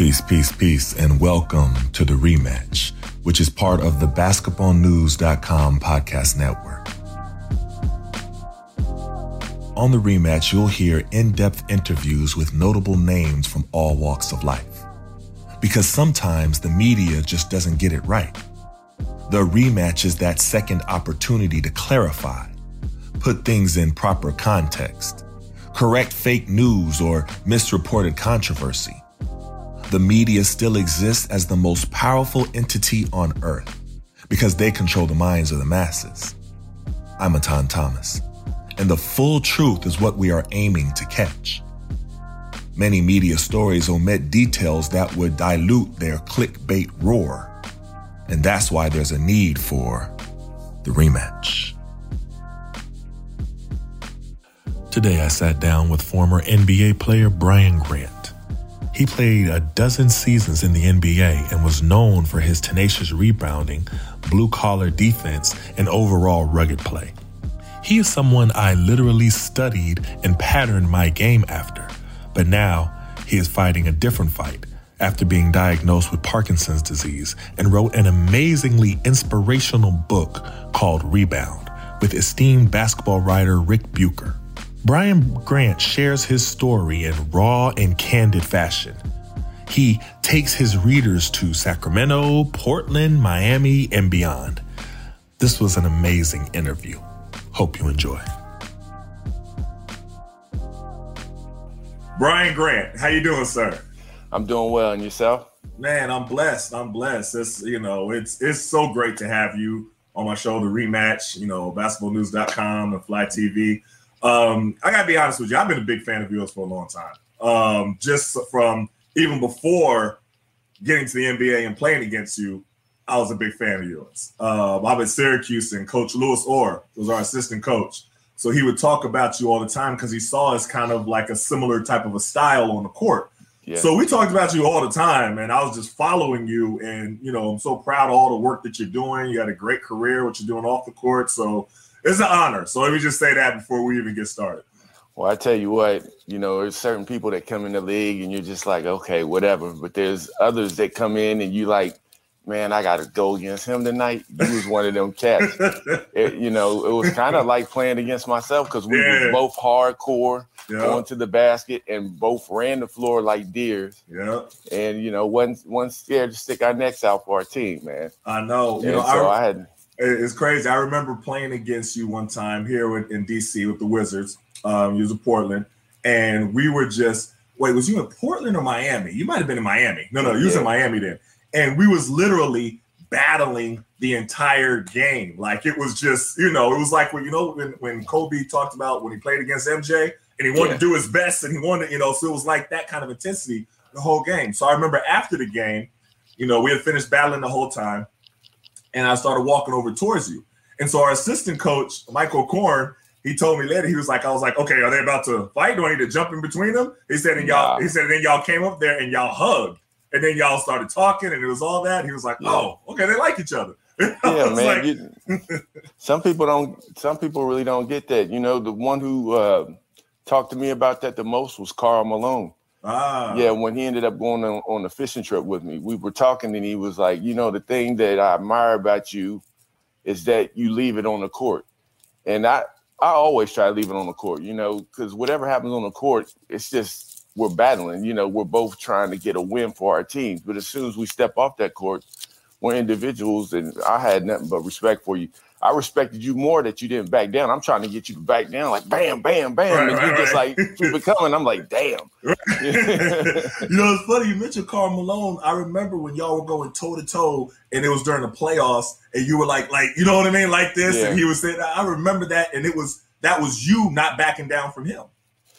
Peace, peace, peace, and welcome to the rematch, which is part of the basketballnews.com podcast network. On the rematch, you'll hear in depth interviews with notable names from all walks of life. Because sometimes the media just doesn't get it right. The rematch is that second opportunity to clarify, put things in proper context, correct fake news or misreported controversy the media still exists as the most powerful entity on earth because they control the minds of the masses. I'm Etan Thomas, and the full truth is what we are aiming to catch. Many media stories omit details that would dilute their clickbait roar, and that's why there's a need for the rematch. Today, I sat down with former NBA player Brian Grant. He played a dozen seasons in the NBA and was known for his tenacious rebounding, blue collar defense, and overall rugged play. He is someone I literally studied and patterned my game after, but now he is fighting a different fight after being diagnosed with Parkinson's disease and wrote an amazingly inspirational book called Rebound with esteemed basketball writer Ric Bucher. Brian Grant shares his story in raw and candid fashion. He takes his readers to Sacramento, Portland, Miami, and beyond. This was an amazing interview. Hope you enjoy. Brian Grant, how you doing, sir? I'm doing well, and yourself? Man, I'm blessed. I'm blessed. It's you know, it's it's so great to have you on my show, the rematch. You know, basketballnews.com and Fly TV. Um, I gotta be honest with you. I've been a big fan of yours for a long time. Um, just from even before getting to the NBA and playing against you, I was a big fan of yours. Um, I'm at Syracuse, and Coach Louis Orr was our assistant coach. So he would talk about you all the time because he saw us kind of like a similar type of a style on the court. Yeah. So we talked about you all the time, and I was just following you. And you know, I'm so proud of all the work that you're doing. You had a great career, what you're doing off the court. So it's an honor. So let me just say that before we even get started. Well, I tell you what, you know, there's certain people that come in the league and you're just like, okay, whatever. But there's others that come in and you like, man, I got to go against him tonight. You was one of them cats. it, you know, it was kind of like playing against myself because we yeah. were both hardcore yeah. going to the basket and both ran the floor like deers. Yeah. And you know, wasn't one scared to stick our necks out for our team, man. I know. And you know, so I, I had it's crazy. I remember playing against you one time here in DC with the Wizards. Um, you was in Portland, and we were just wait. Was you in Portland or Miami? You might have been in Miami. No, no, you was in Miami then. And we was literally battling the entire game. Like it was just, you know, it was like when you know when when Kobe talked about when he played against MJ and he wanted yeah. to do his best and he wanted, you know, so it was like that kind of intensity the whole game. So I remember after the game, you know, we had finished battling the whole time and I started walking over towards you. And so our assistant coach, Mike O'Koren, he told me later, he was like, I was like, okay, are they about to fight? Do I need to jump in between them? He said, and y'all, he said, and then y'all came up there and y'all hugged. And then y'all started talking and it was all that. He was like, yeah. oh, okay, they like each other. yeah, man. Like, you, some people don't, some people really don't get that. You know, the one who uh, talked to me about that the most was Karl Malone. Ah. Yeah, when he ended up going on, on a fishing trip with me, we were talking and he was like, you know, the thing that I admire about you is that you leave it on the court. And I I always try to leave it on the court, you know, because whatever happens on the court, it's just we're battling. You know, we're both trying to get a win for our teams. But as soon as we step off that court, we're individuals, and I had nothing but respect for you. I respected you more that you didn't back down. I'm trying to get you to back down, like bam, bam, bam, right, and right, you just right. like keep it coming. I'm like, damn. you know, it's funny you mentioned Karl Malone. I remember when y'all were going toe to toe, and it was during the playoffs, and you were like, like you know what I mean, like this, yeah. and he was saying, I remember that, and it was that was you not backing down from him.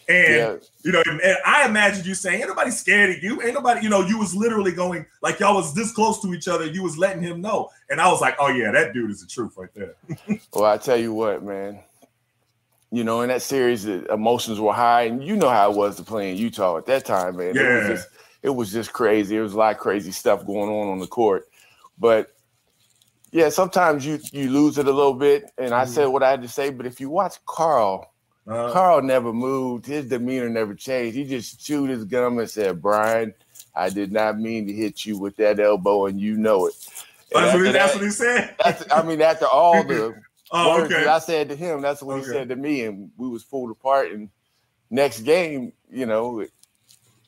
And Yeah. you know, and, and I imagined you saying, "Ain't nobody scared of you. Ain't nobody." You know, you was literally going like y'all was this close to each other. You was letting him know, and I was like, "Oh yeah, that dude is the truth right there." Well, I tell you what, man. You know, in that series, the emotions were high, and you know how it was to play in Utah at that time, man. It was just, it was just crazy. It was a lot of crazy stuff going on on the court, but yeah, sometimes you you lose it a little bit. And I said what I had to say, but if you watch Karl, Uh, Karl never moved. His demeanor never changed. He just chewed his gum and said, "Brian, I did not mean to hit you with that elbow, and you know it." And that's, what he, after that's that- what he said. that's- I mean, after all the oh, okay. I said to him, that's what he said to me, and we was pulled apart. And next game, you know,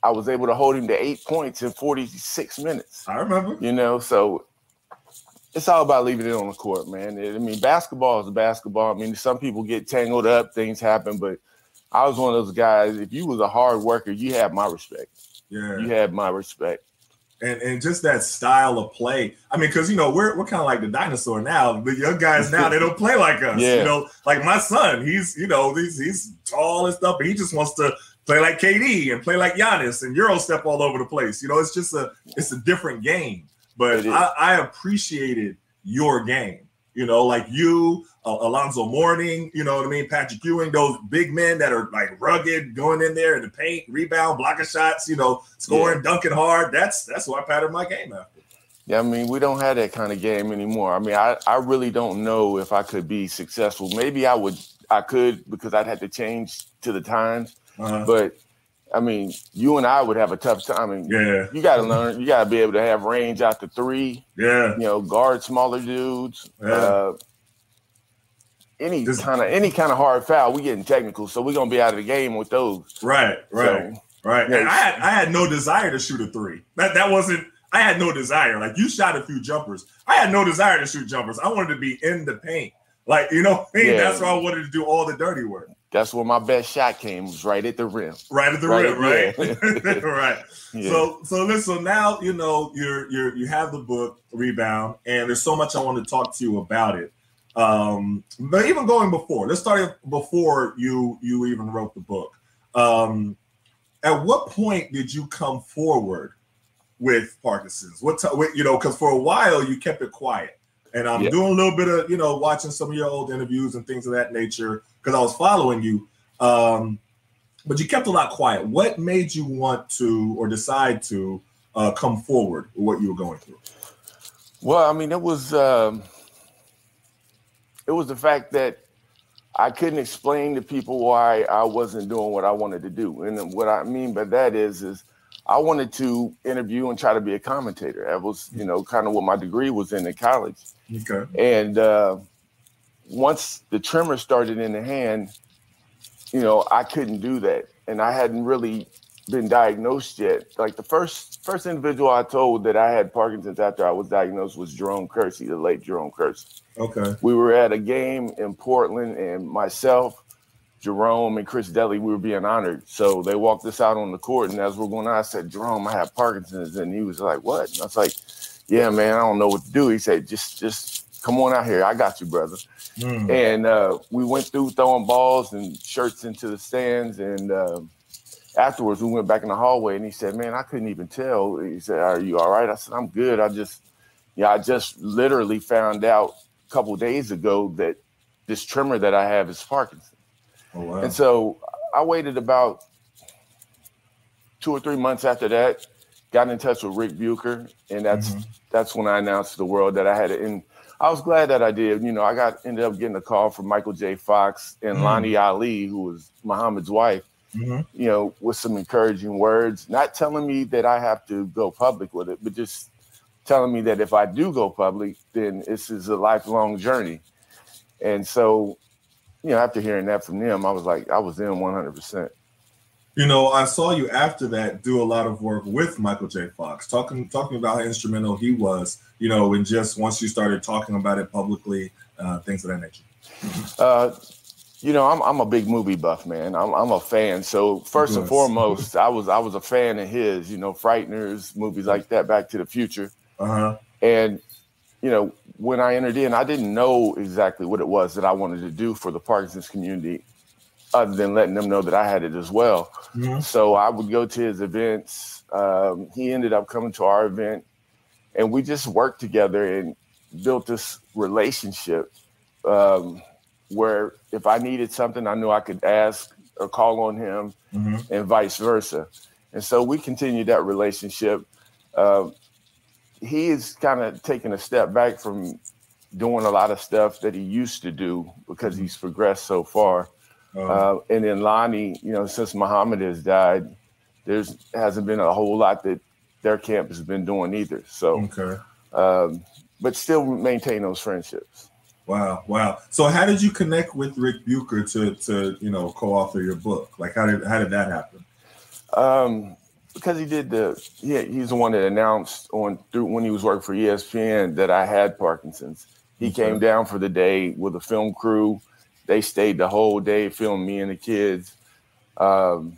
I was able to hold him to eight points in 46 minutes. I remember. You know, so it's all about leaving it on the court, man. I mean, basketball is basketball. I mean, some people get tangled up, things happen, but I was one of those guys. If you was a hard worker, you had my respect. Yeah. You had my respect. And and just that style of play. I mean, because you know we're we're kind of like the dinosaur now. The young guys now they don't play like us. Yeah. You know, like my son, he's you know he's he's tall and stuff, but he just wants to play like KD and play like Giannis and Euro step all over the place. You know, it's just a it's a different game. But I, I appreciated your game. You know, like you, uh, Alonzo Mourning, you know what I mean? Patrick Ewing, those big men that are like rugged, going in there in the paint, rebound, blocking shots, you know, scoring, dunking hard. That's that's what I patterned my game after. Yeah, I mean, we don't have that kind of game anymore. I mean, I, I really don't know if I could be successful. Maybe I would, I could because I'd have to change to the times. Uh, But I mean, you and I would have a tough time. I mean, yeah, you got to learn, you got to be able to have range out to three, yeah, you know, guard smaller dudes. Yeah. Uh, any This- kind of any kind of hard foul, we getting technical, so we're gonna be out of the game with those. right, right, So, right. Yeah. I had I had no desire to shoot a three. That that wasn't. I had no desire. Like you shot a few jumpers. I had no desire to shoot jumpers. I wanted to be in the paint. Like you know, what I mean? Yeah. that's why I wanted to do all the dirty work. That's where my best shot came was right at the rim. Right at the Right, rim, right? yeah. right. Yeah. So so listen, so now you know you're you're you have the book rebound, and there's so much I want to talk to you about it. Um, but even going before, let's start before you you even wrote the book. Um, at what point did you come forward with Parkinson's? What what- you know? Because for a while you kept it quiet, and I'm Yeah. doing a little bit of you know watching some of your old interviews and things of that nature because I was following you. Um, but you kept a lot quiet. What made you want to or decide to uh, come forward with what you were going through? Well, I mean, it was um, it was the fact that I couldn't explain to people why I wasn't doing what I wanted to do, and what I mean by that is, is I wanted to interview and try to be a commentator. That was, you know, kind of what my degree was in in college. Okay. And uh, once the tremor started in the hand, you know, I couldn't do that, and I hadn't really been diagnosed yet. Like the first first individual I told that I had Parkinson's after I was diagnosed was Jerome Kersey, the late Jerome Kersey. Okay. We were at a game in Portland, and myself, Jerome, and Chris Daly, we were being honored. So they walked us out on the court, and as we're going out, I said, "Jerome, I have Parkinson's," and he was like, "What?" And I was like, "Yeah, man, I don't know what to do." He said, "Just, just come on out here. I got you, brother." Hmm. And uh, we went through throwing balls and shirts into the stands. And um afterwards, we went back in the hallway, and he said, "Man, I couldn't even tell." He said, "Are you all right?" I said, "I'm good. I just, yeah, I just literally found out a couple days ago that this tremor that I have is Parkinson's." Oh, wow. And so I waited about two or three months after that, got in touch with Ric Bucher, and that's Mhm. that's when I announced to the world that I had it. And I was glad that I did. You know, I got ended up getting a call from Michael J. Fox and Mm. Lonnie Ali, who was Muhammad's wife. Mhm. You know, with some encouraging words, not telling me that I have to go public with it, but just telling me that if I do go public, then this is a lifelong journey. And so, you know, after hearing that from them, I was like, I was in 100%. You know, I saw you after that do a lot of work with Michael J. Fox, talking talking about how instrumental he was. You know, and just once you started talking about it publicly, uh, things of that nature. Uh, you know, I'm I'm a big movie buff, man. I'm I'm a fan. So first and foremost, I was I was a fan of his. You know, Frighteners, movies like that, Back to the Future, Uh huh. and you know, when I entered in, I didn't know exactly what it was that I wanted to do for the Parkinson's community. Other than letting them know that I had it as well. Mhm. So I would go to his events. Um, he ended up coming to our event, and we just worked together and built this relationship um, where if I needed something, I knew I could ask or call on him, Mhm. and vice versa. And so we continued that relationship. Uh, he is kind of taking a step back from doing a lot of stuff that he used to do because he's progressed so far. Uh, Uh, and then Lonnie, you know, since Muhammad has died, there's hasn't been a whole lot that their camp has been doing either. So, okay. um, but still maintain those friendships. Wow, wow. So how did you connect with Ric Bucher to to you know co-author your book? Like how did how did that happen? Um, because he did the yeah, he's the one that announced on through when he was working for ESPN that I had Parkinson's. He Okay. came down for the day with a film crew. They stayed the whole day, filming me and the kids, um,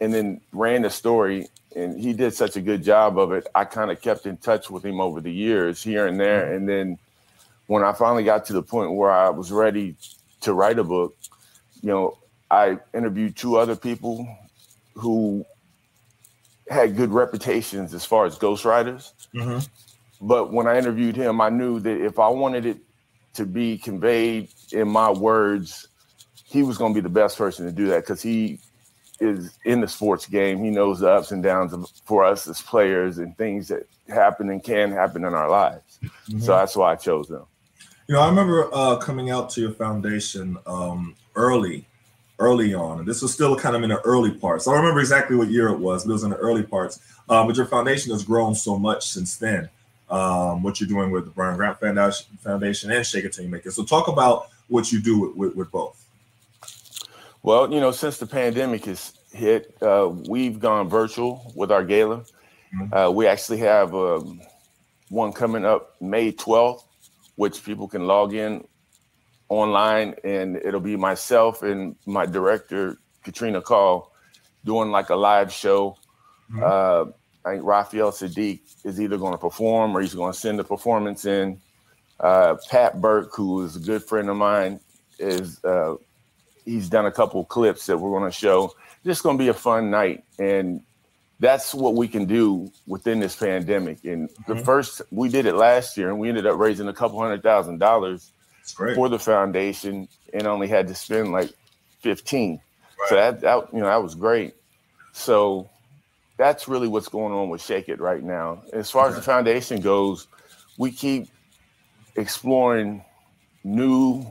and then ran the story. And he did such a good job of it. I kind of kept in touch with him over the years, here and there. And then when I finally got to the point where I was ready to write a book, you know, I interviewed two other people who had good reputations as far as ghostwriters. Mm-hmm. But when I interviewed him, I knew that if I wanted it to be conveyed in my words, he was going to be the best person to do that because he is in the sports game. He knows the ups and downs of, for us as players and things that happen and can happen in our lives. So that's why I chose him. You know, I remember uh, coming out to your foundation um, early, early on, and this was still kind of in the early parts. I don't remember exactly what year it was, but it was in the early parts. Uh, but your foundation has grown so much since then. Um, what you're doing with the Brian Grant Foundation, Foundation and Shake It Till You Make It. So talk about what you do with, with, with both. Well, you know, since the pandemic has hit, uh, we've gone virtual with our gala. Uh, we actually have um, one coming up May 12th, which people can log in online, and it'll be myself and my director, Katrina Call, doing like a live show. Mhm. Uh, I think Raphael Saadiq is either going to perform or he's going to send the performance in. Uh, Pat Burke, who is a good friend of mine, is uh, he's done a couple clips that we're going to show. Just going to be a fun night, and that's what we can do within this pandemic. And the Mhm. first we did it last year, and we ended up raising a couple hundred thousand dollars for the foundation, and only had to spend like fifteen. So that, that you know that was great. So that's really what's going on with Shake It right now. As far as the foundation goes, we keep exploring new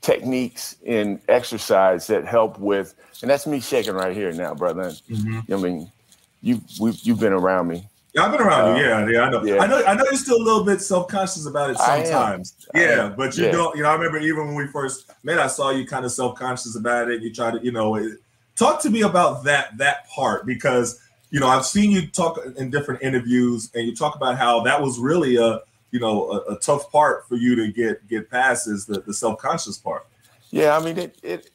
techniques in exercise that help with, and that's me shaking right here now, brother. Mhm. I mean, you we, you've been around me. Yeah, I've been around Uh, you. Yeah, yeah, I know. yeah. I know. I know you're still a little bit self conscious about it sometimes. Yeah, but you Yeah. don't. You know, I remember even when we first met, I saw you kind of self conscious about it. You try to, you know, it- talk to me about that that part because you know I've seen you talk in different interviews, and you talk about how that was really a you know a, a tough part for you to get get past is the, the self conscious part. Yeah, I mean it it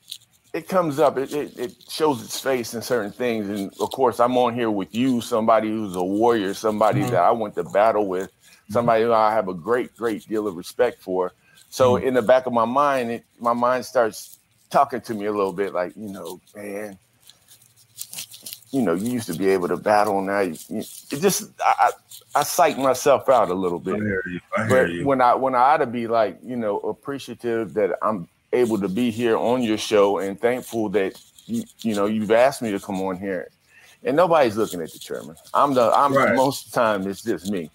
it comes up. It, it it shows its face in certain things, and of course, I'm on here with you, somebody who's a warrior, somebody Mhm. that I went to battle with, somebody who I have a great great deal of respect for. So in the back of my mind, it, my mind starts talking to me a little bit, like you know, man. You know, you used to be able to battle. Now, you, you, it just I, I I psych myself out a little bit. I hear you. I hear but you. when I when I ought to be like you know appreciative that I'm able to be here on your show and thankful that you you know you've asked me to come on here, and nobody's looking at the chairman. I'm the I'm Right. most of the time it's just me.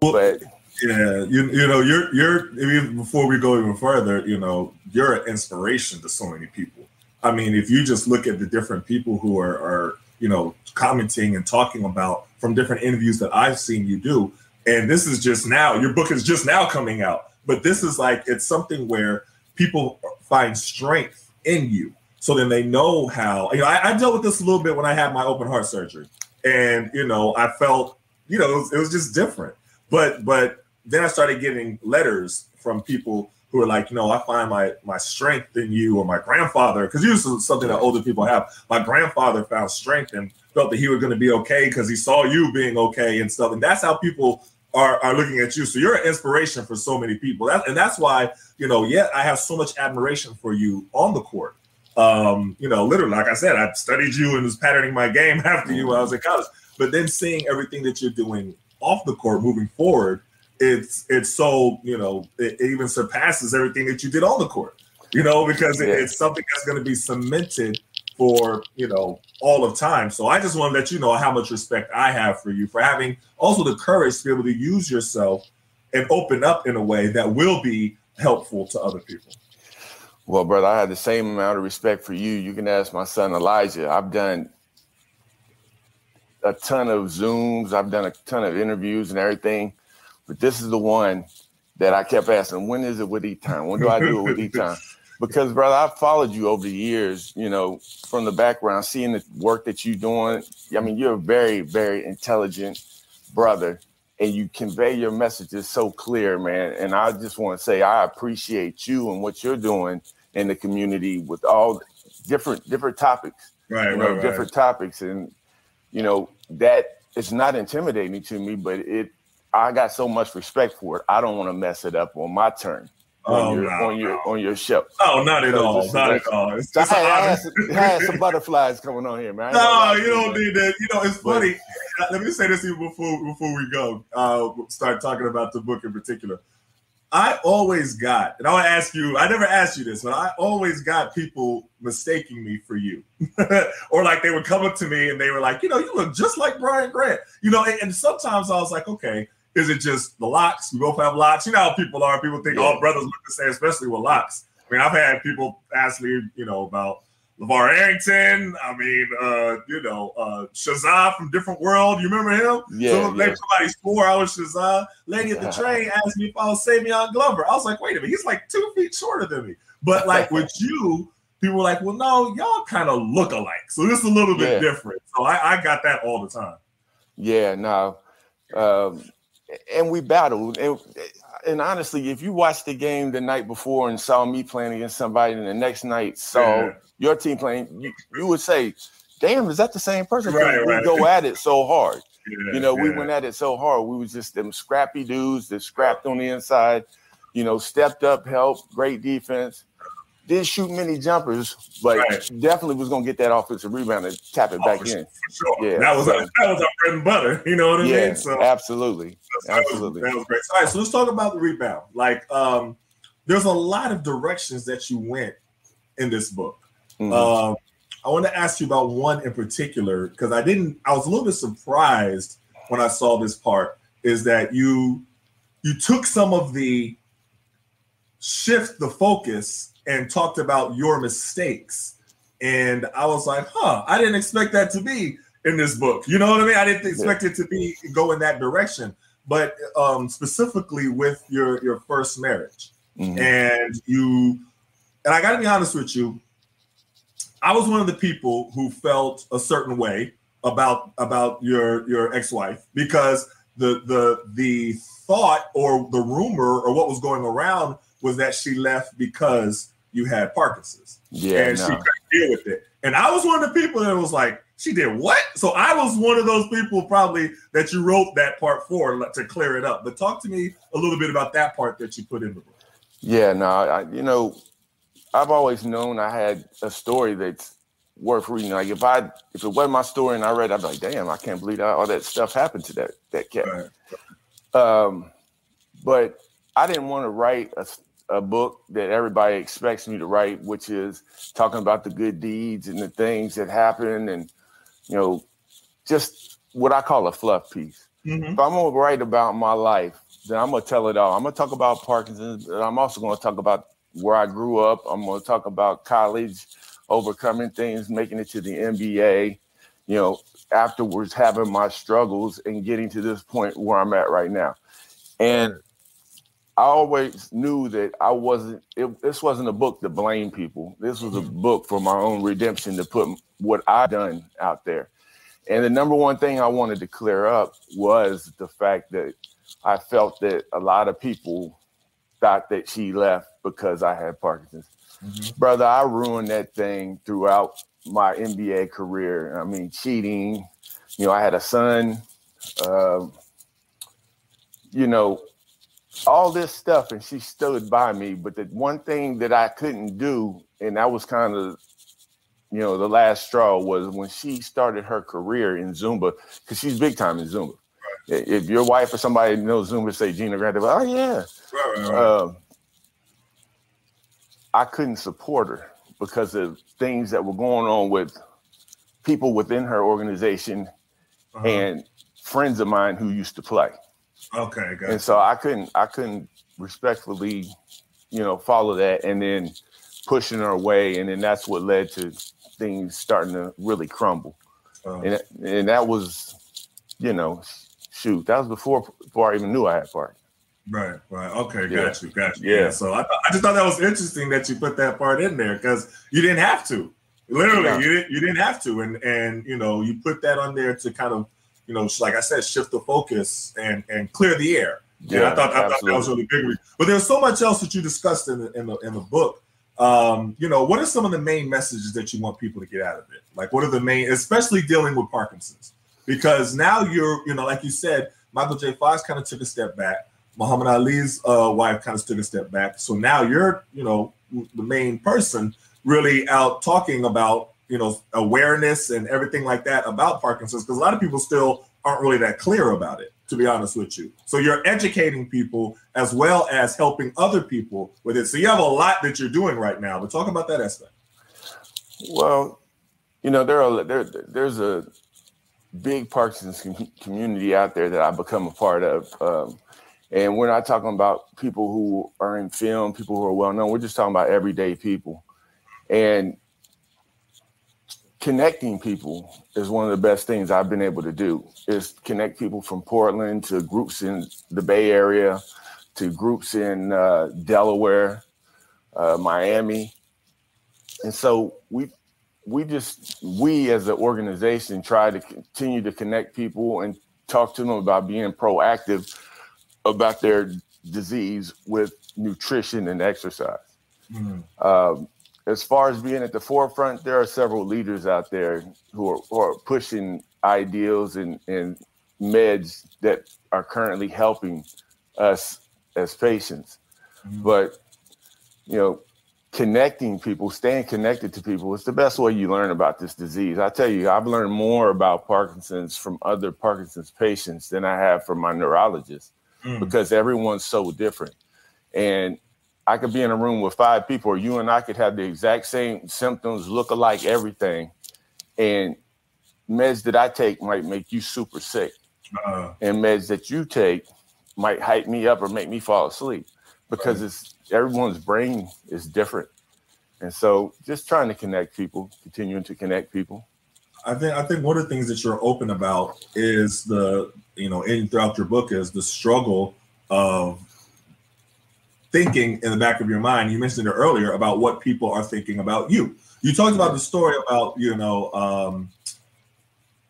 Well, But Yeah, you you know, you're you're even before we go even further, you know, you're an inspiration to so many people. I mean, if you just look at the different people who are are, you know, commenting and talking about from different interviews that I've seen you do, and this is just now, your book is just now coming out, but this is like it's something where people find strength in you. So then they know how, you know, I, I dealt with this a little bit when I had my open heart surgery. And, you know, I felt, you know, it was, it was just different. But but then I started getting letters from people who are like, you know, I find my my strength in you, or my grandfather, because usually something that older people have. My grandfather found strength and felt that he was going to be okay because he saw you being okay and stuff. And that's how people are, are looking at you. So you're an inspiration for so many people. That, and that's why, you know, yeah, I have so much admiration for you on the court. Um, you know, literally, like I said, I studied you and was patterning my game after you when I was in college. But then seeing everything that you're doing off the court moving forward, it's it's so, you know, it, it even surpasses everything that you did on the court, you know, because it, Yeah. it's something that's going to be cemented for you know all of time. So I just want to let you know how much respect I have for you for having also the courage to be able to use yourself and open up in a way that will be helpful to other people. Well, brother, I have the same amount of respect for you. You can ask my son Elijah. I've done a ton of Zooms, I've done a ton of interviews and everything, but this is the one that I kept asking, when is it with E time? When do I do it with E time? Because, brother, I've followed you over the years, you know, from the background, seeing the work that you're doing. I mean, you're a very, very intelligent brother, and you convey your messages so clear, man. And I just want to say I appreciate you and what you're doing in the community with all different different topics, Right, you know, different topics, and you know that it's not intimidating to me, but it. I got so much respect for it. I don't want to mess it up on my turn on Oh, your no, on your no. on your show. Oh, not at So all. Not at all. It's I just had, I, had some, I had some butterflies coming on here, man. No, you don't need that. You know, it's But- funny. Uh, Let me say this even before before we go. Uh, start talking about the book in particular. I always got, and I want to ask you. I never asked you this, but I always got people mistaking me for you, or like they would come up to me and they were like, you know, you look just like Brian Grant. You know, and, and sometimes I was like, okay, is it just the locks? We both have locks. You know how people are. People think Yeah. all brothers look the same, especially with locks. I mean, I've had people ask me, you know, about LaVar Arrington. I mean, uh, you know, uh, Shazam from Different World. You remember him? Yeah, Someone yeah. somebody swore I was Shazam. Lady at the train asked me if I was Savion Glover. I was like, wait a minute, he's like two feet shorter than me. But like with you, people were like, well, no, y'all kind of look alike. So this is a little bit Yeah. different. So I, I got that all the time. Yeah, no. Um, and we battled. And, and honestly, if you watched the game the night before and saw me playing against somebody, and the next night saw Yeah. your team playing, you, you would say, "Damn, is that the same person?" Right, we right. go at it so hard. Yeah, You know, we went at it so hard. We was just them scrappy dudes that scrapped on the inside. You know, stepped up, helped, great defense. Didn't shoot many jumpers, but Right. definitely was gonna get that offensive rebound and tap it Oh, back for in. sure. Yeah, that was so- that was our bread and butter. You know what I Yeah, mean? So absolutely, that was- absolutely. that was great. All right, so let's talk about the rebound. Like, um, there's a lot of directions that you went in this book. Mhm. Um, I want to ask you about one in particular because I didn't. I was a little bit surprised when I saw this part. Is that you you took some of the shift the focus and talked about your mistakes, and I was like, huh, I didn't expect that to be in this book. You know what I mean? I didn't expect it to be go in that direction, but um, specifically with your your first marriage Mhm. and you and I got to be honest with you I was one of the people who felt a certain way about about your your ex-wife because the the the thought or the rumor or what was going around was that she left because you had Parkinson's Yeah, and she no. couldn't deal with it. And I was one of the people that was like, she did what? So I was one of those people probably that you wrote that part for to clear it up. But talk to me a little bit about that part that you put in the book. Yeah, no, I, you know, I've always known I had a story that's worth reading. Like if I if it wasn't my story and I read, it, I'd be like, damn, I can't believe all that stuff happened to that that cat. Right. Um, but I didn't want to write a, a book that everybody expects me to write, which is talking about the good deeds and the things that happen, and you know, just what I call a fluff piece. Mhm. If I'm gonna write about my life, then I'm gonna tell it all. I'm gonna talk about Parkinson's, but I'm also gonna talk about where I grew up. I'm gonna talk about college, overcoming things, making it to the NBA. You know, afterwards having my struggles and getting to this point where I'm at right now. And I always knew that I wasn't. It, this wasn't a book to blame people. This was a book for my own redemption to put what I done out there. And the number one thing I wanted to clear up was the fact that I felt that a lot of people thought that she left because I had Parkinson's. Brother, I ruined that thing throughout my NBA career. I mean, cheating. You know, I had a son. Um you know, all this stuff, and she stood by me. But the one thing that I couldn't do, and that was kind of, you know, the last straw was when she started her career in Zumba, because she's big time in Zumba. Right. If your wife or somebody knows Zumba, say Gina Grant, oh yeah. Right, right, uh, I couldn't support her because of things that were going on with people within her organization uh-huh. and friends of mine who used to play. Okay, And so I couldn't I couldn't respectfully, you know, follow that and then pushing her away, and then that's what led to things starting to really crumble. Uh-huh. And and that was, you know, shoot, that was before before I even knew I had part. Right, right. Okay, yeah. got you, got you. Yeah. yeah. So I, I just thought that was interesting that you put that part in there because you didn't have to. Literally, yeah. you didn't you didn't have to, and and you know you put that on there to kind of you know like I said shift the focus and and clear the air. Yeah, and I thought I thought that was really big. But there's so much else that you discussed in the in the in the book. Um, you know, what are some of the main messages that you want people to get out of it? Like, what are the main, especially dealing with Parkinson's? Because now you're, you know, like you said, Michael J. Fox kind of took a step back. Muhammad Ali's uh, wife kind of took a step back. So now you're, you know, the main person really out talking about, you know, awareness and everything like that about Parkinson's because a lot of people still aren't really that clear about it, to be honest with you. So you're educating people as well as helping other people with it. So you have a lot that you're doing right now, but talk about that aspect. Well, you know, there are there there's a big Parkinson's community out there that I've become a part of. Um, and we're not talking about people who are in film, people who are well known. We're just talking about everyday people. And connecting people is one of the best things I've been able to do is connect people from Portland to groups in the Bay Area to groups in uh, Delaware, uh, Miami. And so we we just we as an organization try to continue to connect people and talk to them about being proactive about their disease with nutrition and exercise. Mm-hmm. Um, as far as being at the forefront, there are several leaders out there who are, who are pushing ideals and, and meds that are currently helping us as patients. Mm-hmm. But you know, connecting people, staying connected to people is the best way you learn about this disease. I tell you, I've learned more about Parkinson's from other Parkinson's patients than I have from my neurologist mm. because everyone's so different. And I could be in a room with five people, or you and I could have the exact same symptoms, look alike, everything. And meds that I take might make you super sick. Uh, and meds that you take might hype me up or make me fall asleep because right. it's everyone's brain is different. And so just trying to connect people, continuing to connect people. I think I think one of the things that you're open about is the you know in throughout your book is the struggle of thinking in the back of your mind. You mentioned it earlier about what people are thinking about you. You talked about the story about you know um,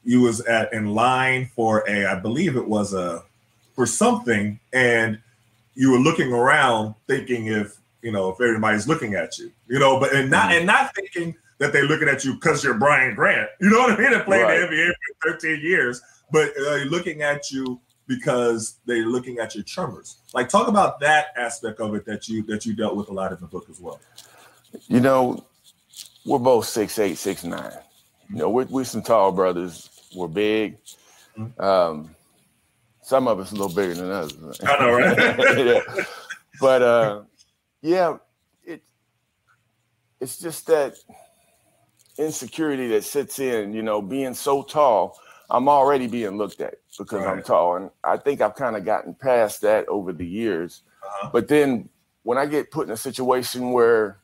you was at in line for a I believe it was a for something and you were looking around thinking if you know if everybody's looking at you you know but and not mm-hmm. and not thinking that they're looking at you because you're Brian Grant. You know what I mean? And playing right. the NBA for 13 years, but uh, looking at you because they're looking at your tremors. Like, talk about that aspect of it that you that you dealt with a lot in the book as well. You know, we're both six eight, six nine. You know, we're, we're some tall brothers. We're big. Mm-hmm. Um, some of us a little bigger than others. I know, right? yeah. But uh, yeah, it it's just that insecurity that sits in, you know, being so tall, I'm already being looked at because right. I'm tall. And I think I've kind of gotten past that over the years. Uh-huh. But then when I get put in a situation where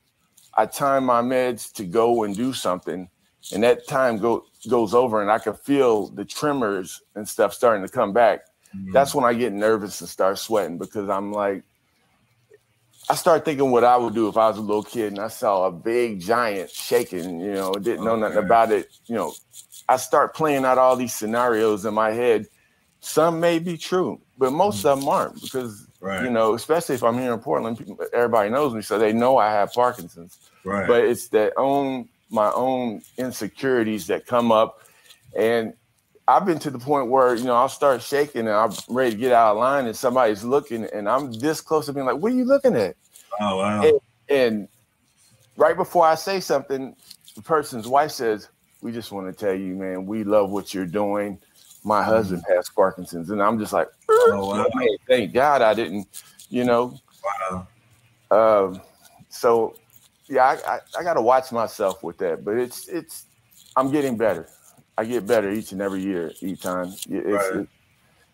I time my meds to go and do something, and that time go, goes over, and I can feel the tremors and stuff starting to come back, mm-hmm. that's when I get nervous and start sweating because I'm like, I start thinking what I would do if I was a little kid and I saw a big giant shaking, you know, didn't know nothing about it. You know, I start playing out all these scenarios in my head. Some may be true, but most mm. of them aren't because, right. you know, especially if I'm here in Portland, people, everybody knows me, so they know I have Parkinson's. Right. But it's that own my own insecurities that come up, and I've been to the point where you know I'll start shaking and I'm ready to get out of line, and somebody's looking, and I'm this close to being like, "What are you looking at?" Oh wow! And, and right before I say something, the person's wife says, "We just want to tell you, man, we love what you're doing. My husband has Parkinson's," and I'm just like, Oh, wow. "Man, thank God I didn't," you know. Wow. Um, so yeah, I, I, I got to watch myself with that, but it's it's I'm getting better. I get better each and every year, each time. It's Right. it,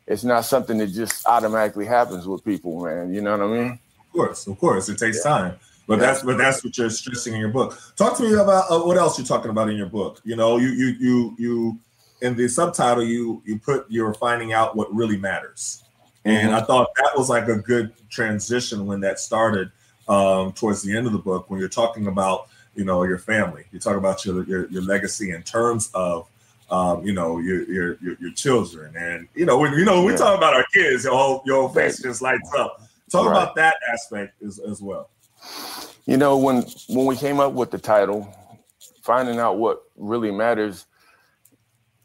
it's not something that just automatically happens with people, man. You know what I mean? Of course, of course, it takes time. But Yeah. that's but that's what you're stressing in your book. Talk to me about uh, what else you're talking about in your book. You know, you you you you in the subtitle you you put you're finding out what really matters, and Mm-hmm. I thought that was like a good transition when that started um, towards the end of the book when you're talking about you know your family. You talk about your your, your legacy in terms of um, you know your, your your your children, and you know when you know when we talk about our kids, your whole your whole face just lights up. Talk Right. about that aspect as, as well. You know, when when we came up with the title, finding out what really matters,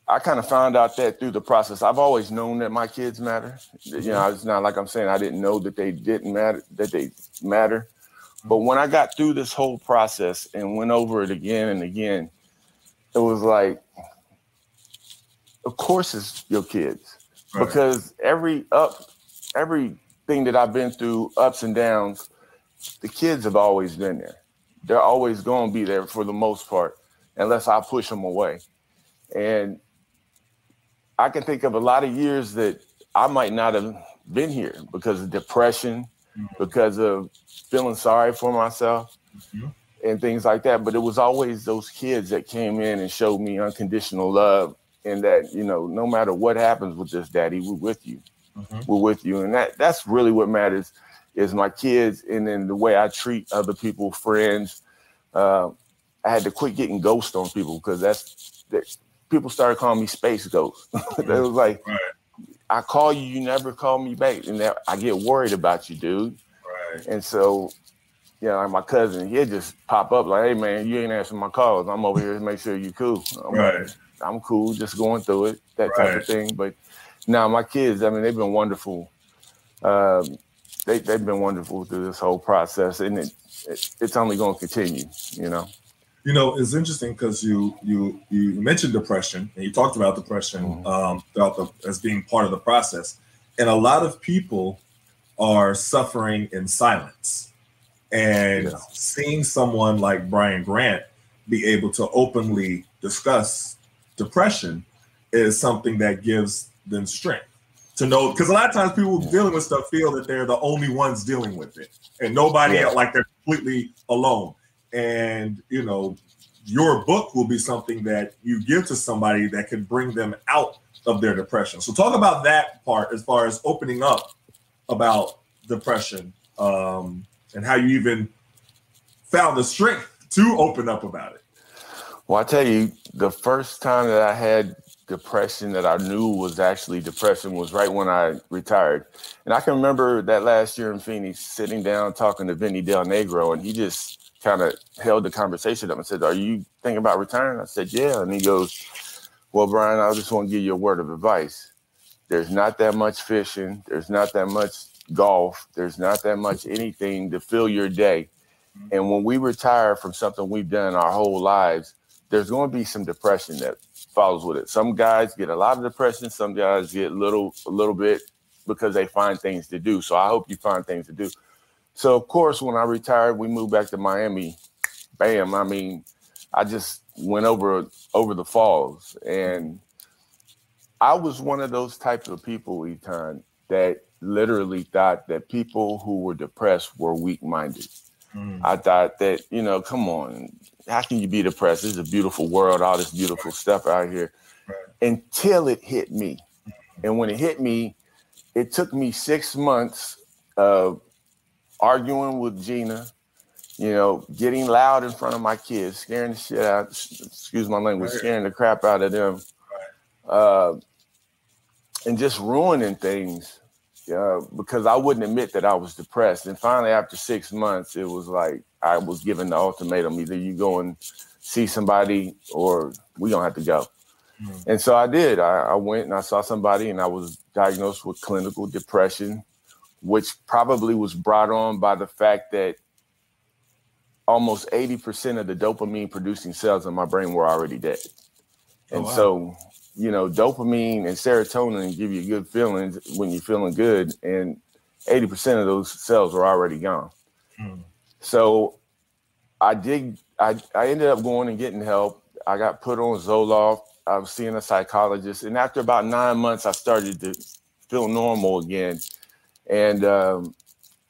I kind of found out that through the process. I've always known that my kids matter. You know, it's not like I'm saying I didn't know that they didn't matter, that they matter. But when I got through this whole process and went over it again and again, it was like, of course it's your kids. Right. Because every up, everything that I've been through, ups and downs, the kids have always been there. They're always going to be there for the most part, unless I push them away. And I can think of a lot of years that I might not have been here because of depression, because of feeling sorry for myself, Mhm. and things like that. But it was always those kids that came in and showed me unconditional love, and that you know, no matter what happens with this, Daddy, we're with you Mhm. we're with you and that that's really what matters is my kids and then the way i treat other people friends uh, i had to quit getting ghost on people because that's that people started calling me space ghost they was like Right. i call you you never call me back and that i get worried about you dude Right. and so you know like my cousin he'd just pop up like hey man you ain't answering my calls i'm over here to make sure you cool I'm like, I'm cool, just going through it, that type of thing. But now my kids, I mean, they've been wonderful. Um, they they've been wonderful through this whole process, and it, it it's only going to continue. You know. You know, it's interesting because you you you mentioned depression and you talked about depression Mhm. um, throughout the as being part of the process, and a lot of people are suffering in silence. And Yeah. seeing someone like Brian Grant be able to openly discuss depression is something that gives them strength to know because a lot of times people Yeah. dealing with stuff feel that they're the only ones dealing with it and nobody Yeah. else like they're completely alone and you know your book will be something that you give to somebody that can bring them out of their depression so talk about that part as far as opening up about depression um, and how you even found the strength to open up about it Well, I tell you, the first time that I had depression that I knew was actually depression was right when I retired. And I can remember that last year in Phoenix sitting down talking to Vinny Del Negro, and he just kind of held the conversation up and said, Are you thinking about retiring? I said, Yeah. And he goes, Well, Brian, I just want to give you a word of advice. There's not that much fishing, there's not that much golf, there's not that much anything to fill your day. Mm-hmm. And when we retire from something we've done our whole lives, there's going to be some depression that follows with it. Some guys get a lot of depression. Some guys get little, a little bit because they find things to do. So I hope you find things to do. So of course, when I retired, we moved back to Miami. Bam! I mean, I just went over over the falls, and I was one of those types of people, Etan, that literally thought that people who were depressed were weak-minded. Mm. I thought that, you know, come on, how can you be depressed? This is a beautiful world, all this beautiful stuff out here. Right. Until it hit me. And when it hit me, it took me six months of arguing with Gina, you know, getting loud in front of my kids, scaring the shit out, excuse my language, scaring the crap out of them. Uh, and just ruining things uh, because I wouldn't admit that I was depressed. And finally, after six months, it was like I was given the ultimatum: either you go and see somebody, or we don't have to go. Mm. And so I did. I, I, went and I saw somebody, and I was diagnosed with clinical depression, which probably was brought on by the fact that almost 80% of the dopamine producing cells in my brain were already dead. Oh, and oh, wow. so, you know, dopamine and serotonin give you good feelings when you're feeling good, and 80% of those cells were already gone. Mm. So I did, I, I ended up going and getting help. I got put on Zoloft I was seeing a psychologist, and after about nine months, I started to feel normal again. And um,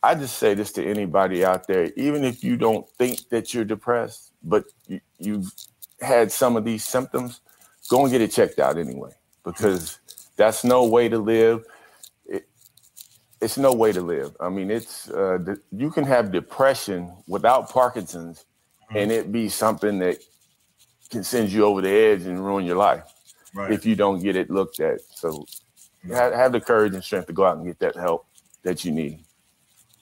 I just say this to anybody out there: even if you don't think that you're depressed, but you, you've had some of these symptoms, go and get it checked out anyway, because that's no way to live. It, it's no way to live. I mean, it's uh, you can have depression without Parkinson's, and it be something that can send you over the edge and ruin your life right. if you don't get it looked at. So have, have the courage and strength to go out and get that help that you need.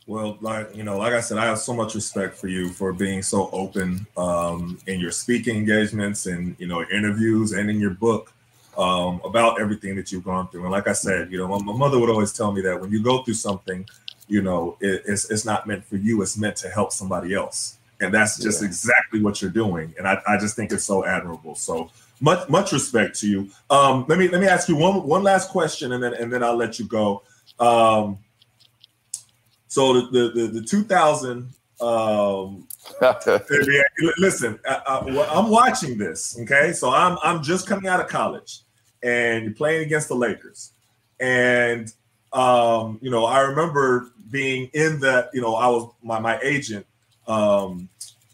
Well, like you know, like I said, I have so much respect for you for being so open um, in your speaking engagements and you know interviews and in your book um, about everything that you've gone through. And like I said, you know, my, my mother would always tell me that when you go through something, you know, it, it's it's not meant for you; it's meant to help somebody else and that's just yeah. exactly what you're doing and I, I just think it's so admirable so much much respect to you um let me let me ask you one one last question and then and then i'll let you go um so the the the, the 2000 um listen I, i'm watching this okay so i'm i'm just coming out of college and you're playing against the lakers and um you know i remember being in that you know i was my my agent um,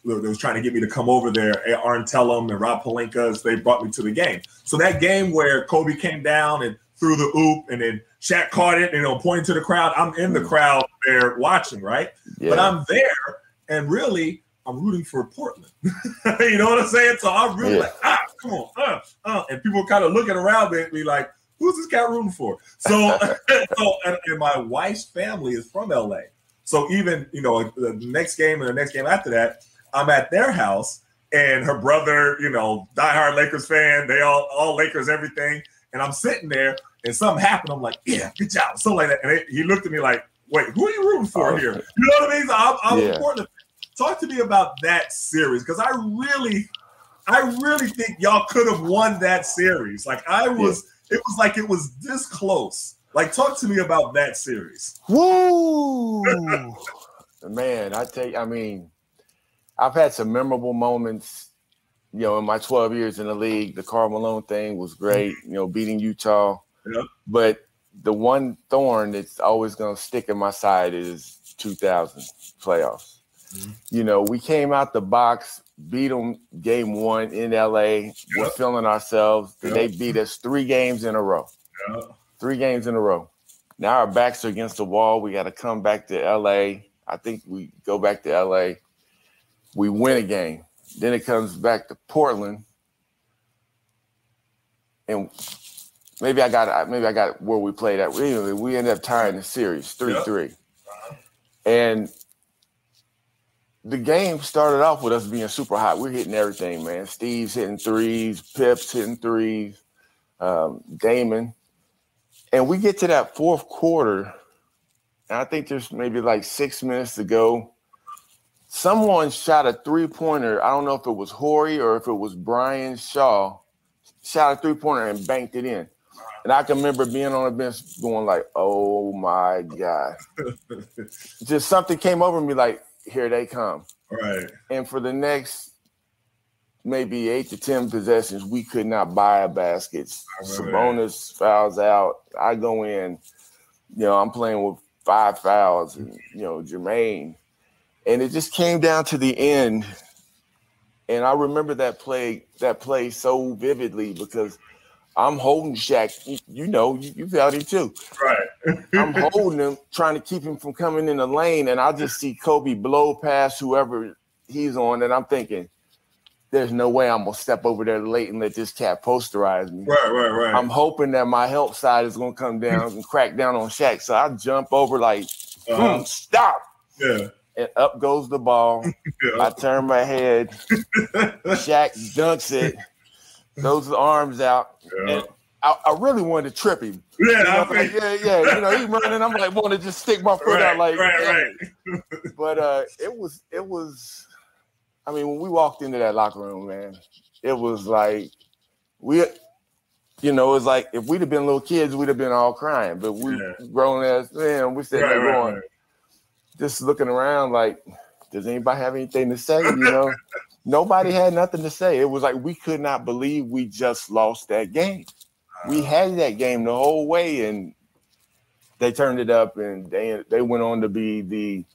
that was trying to get me to come over there. Arn Tellem and Rob Pelinka, they brought me to the game. So that game where Kobe came down and threw the oop and then Shaq caught it, and you know, pointing to the crowd. I'm in the mm. crowd there watching, right? Yeah. But I'm there and really I'm rooting for Portland. you know what I'm saying? So I'm really yeah. like, ah, come on, uh, uh. and people are kind of looking around at me like, who's this guy rooting for? So, so and, and my wife's family is from LA. So even you know the next game and the next game after that, I'm at their house and her brother, you know, diehard Lakers fan. They all all Lakers everything, and I'm sitting there and something happened. I'm like, yeah, good job, something like that. And it, he looked at me like, wait, who are you rooting for oh. here? You know what I mean? So I'm, I'm yeah. important. Talk to me about that series because I really, I really think y'all could have won that series. Like I was, yeah. it was like it was this close like, talk to me about that series. Woo, man! I tell you, I mean, I've had some memorable moments. You know, in my 12 years in the league, the Karl Malone thing was great. Mm-hmm. You know, beating Utah. Yep. But the one thorn that's always going to stick in my side is 2000 playoffs. Mm-hmm. You know, we came out the box, beat them game one in LA. Yep. We're feeling ourselves. Yep. They beat us three games in a row. Yep three games in a row. Now our backs are against the wall. We got to come back to LA. I think we go back to LA. We win a game. Then it comes back to Portland. And maybe I got maybe I got where we played at. We, we ended up tying the series 3-3. And the game started off with us being super hot. We're hitting everything, man. Steve's hitting threes, Pips hitting threes, um, Damon and we get to that fourth quarter, and I think there's maybe like six minutes to go. Someone shot a three pointer. I don't know if it was Horry or if it was Brian Shaw, shot a three pointer and banked it in. And I can remember being on the bench going like, "Oh my god!" Just something came over me like, "Here they come!" Right. And for the next maybe eight to ten possessions, we could not buy a baskets. Sabonis fouls out. I go in, you know, I'm playing with five fouls, and you know, Jermaine. And it just came down to the end. And I remember that play, that play so vividly because I'm holding Shaq. You, you know, you, you felt it too. Right. I'm holding him, trying to keep him from coming in the lane, and I just see Kobe blow past whoever he's on, and I'm thinking, there's no way I'm gonna step over there late and let this cat posterize me. Right, right, right. I'm hoping that my help side is gonna come down and crack down on Shaq. So I jump over like, uh-huh. hmm, stop. Yeah. And up goes the ball. yeah. I turn my head. Shaq dunks it. Those arms out. Yeah. And I, I really wanted to trip him. Yeah, You know, like, yeah, yeah. You know, he running. I'm like, want to just stick my foot right, out, like, right, right. But uh, it was, it was. I mean, when we walked into that locker room, man, it was like we, you know, it was like if we'd have been little kids, we'd have been all crying. But we Yeah. grown as man, we sitting Right, there right, going, right. just looking around, like, does anybody have anything to say? You know, nobody had nothing to say. It was like we could not believe we just lost that game. We uh, had that game the whole way, and they turned it up, and they they went on to be the,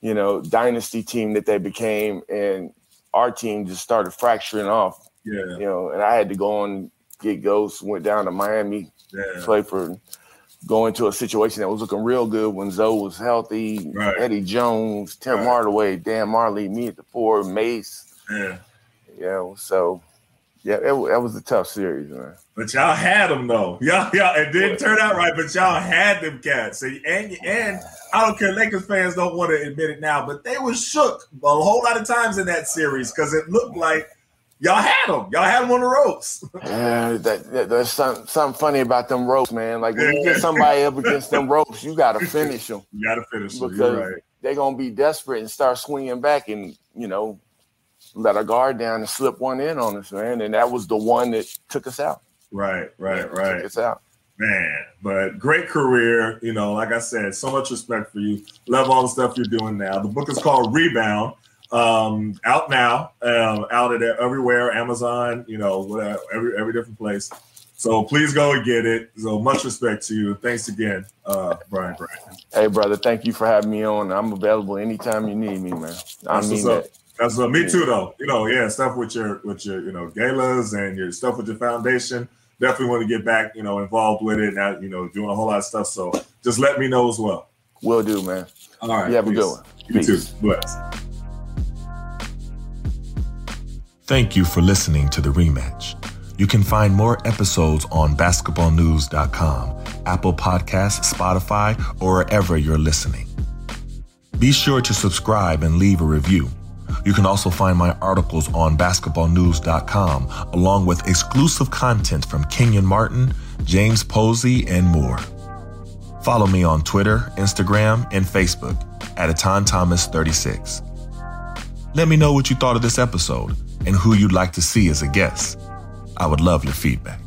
you know, dynasty team that they became, and our team just started fracturing off. Yeah, You know, and I had to go on get ghosts. Went down to Miami, yeah. play for, go into a situation that was looking real good when Zo was healthy. Right. Eddie Jones, Tim Right. Hardaway, Dan Majerle, me at the four, Mase. Yeah. Know, so yeah, that was a tough series, man. But y'all had them though. Y'all, y'all, it didn't turn out right, but y'all had them cats. And, and and I don't care. Lakers fans don't want to admit it now, but they were shook a whole lot of times in that series because it looked like y'all had them. Y'all had them on the ropes. Yeah, that, that- there's something, something funny about them ropes, man. Like when you get somebody up against them ropes, you got to finish them You got to finish. them. because right. they're gonna be desperate and start swinging back, and you know, let our guard down and slip one in on us, man. And that was the one that took us out. Right, right, Took right. us out. Man, but great career. You know, like I said, so much respect for you. Love all the stuff you're doing now. The book is called Rebound. Um, out now, um, out at everywhere, Amazon, you know, whatever, every every different place. So please go and get it. So much respect to you. Thanks again, uh, Brian Grant. Hey, brother, thank you for having me on. I'm available anytime you need me, man. I That's mean that. That's uh, me too, though. You know, yeah, stuff with your with your you know galas and your stuff with your foundation. Definitely want to get back, you know, involved with it. Now, you know, doing a whole lot of stuff. So just let me know as well. Will do, man. All right. You have a peace. good one. You Peace. too. Bless. Thank you for listening to the rematch. You can find more episodes on basketballnews.com, Apple Podcasts, Spotify, or wherever you're listening. Be sure to subscribe and leave a review. You can also find my articles on basketballnews.com, along with exclusive content from Kenyon Martin, James Posey, and more. Follow me on Twitter, Instagram, and Facebook at Etan Thomas 36. Let me know what you thought of this episode and who you'd like to see as a guest. I would love your feedback.